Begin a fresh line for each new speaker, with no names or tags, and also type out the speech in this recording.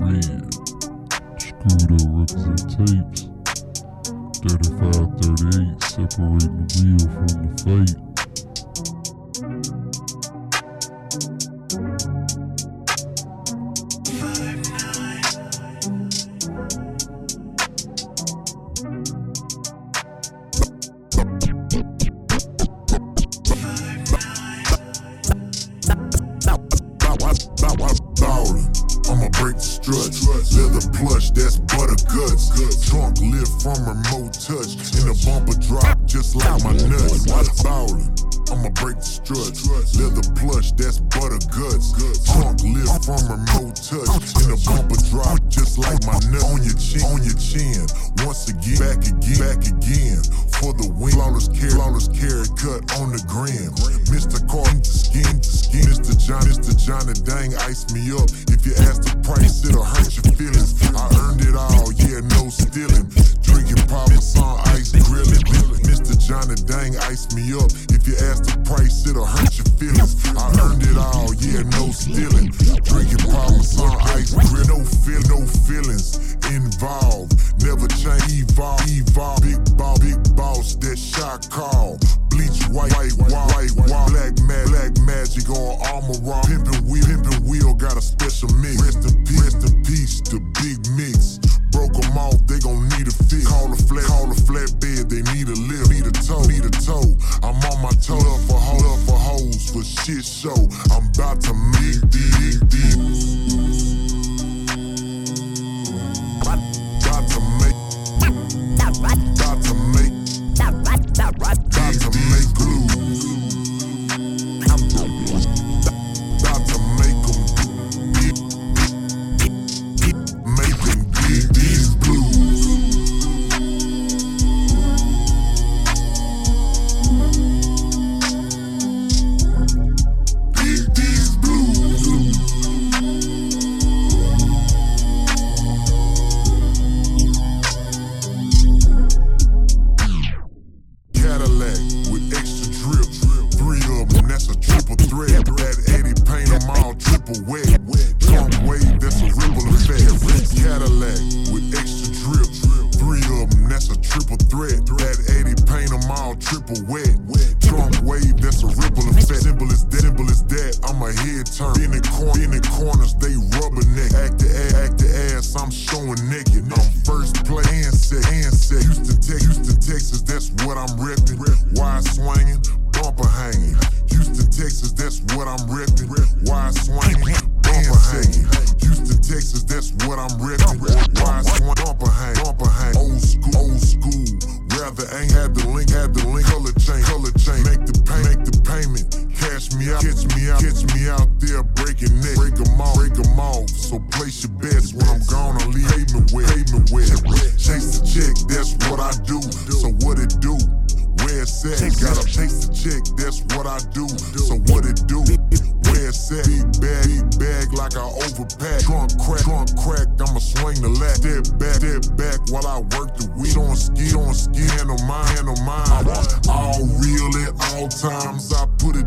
Red. Up represent tapes. 3538 separating the real from the fake.
Ballin', I'ma break the struts. Leather plush, that's butter guts. Trunk lift from remote touch. In the bumper drop, just like my nuts. Ballin', I'ma break the struts. Leather plush, that's butter guts. Trunk lift from remote touch. In the bumper drop, just like my nuts. On your chin, on your chin. Once again, back again, back again. For the win, flawless carat, flawless carat cut on the gram. Mr. Carton to skin. Mr. John, Mr. Johnny Dang ice me up. If you ask the price, it'll hurt your feelings. I earned it all, yeah, no stealing. Drinking Parmesan ice grilling. Mr. Johnny Dang ice me up. If you ask the price, it'll hurt your feelings. I earned it all, yeah, no stealing. Drinking Parmesan ice grill. No feel, no feelings involved. Never change, evolve, evolve. Big ball, big boss, that shot call. Big mix. Broke 'em off, they gon' need a fix. Call a flat, call a flatbed, they need a lift, need a tow, need a tow. I'm on my toe up for hoe, up for hoes, for shit show. I'm about to make what I'm repping. Wide swinging, At? Gotta chase the check, that's what I do. So what it do? Where it's at? Big bag, big bag like I overpack. Trunk crack, trunk crack, I'ma swing the lat. Step back, step back while I work the weed on ski, on ski, handle mine, handle mine. All real at all times, I put it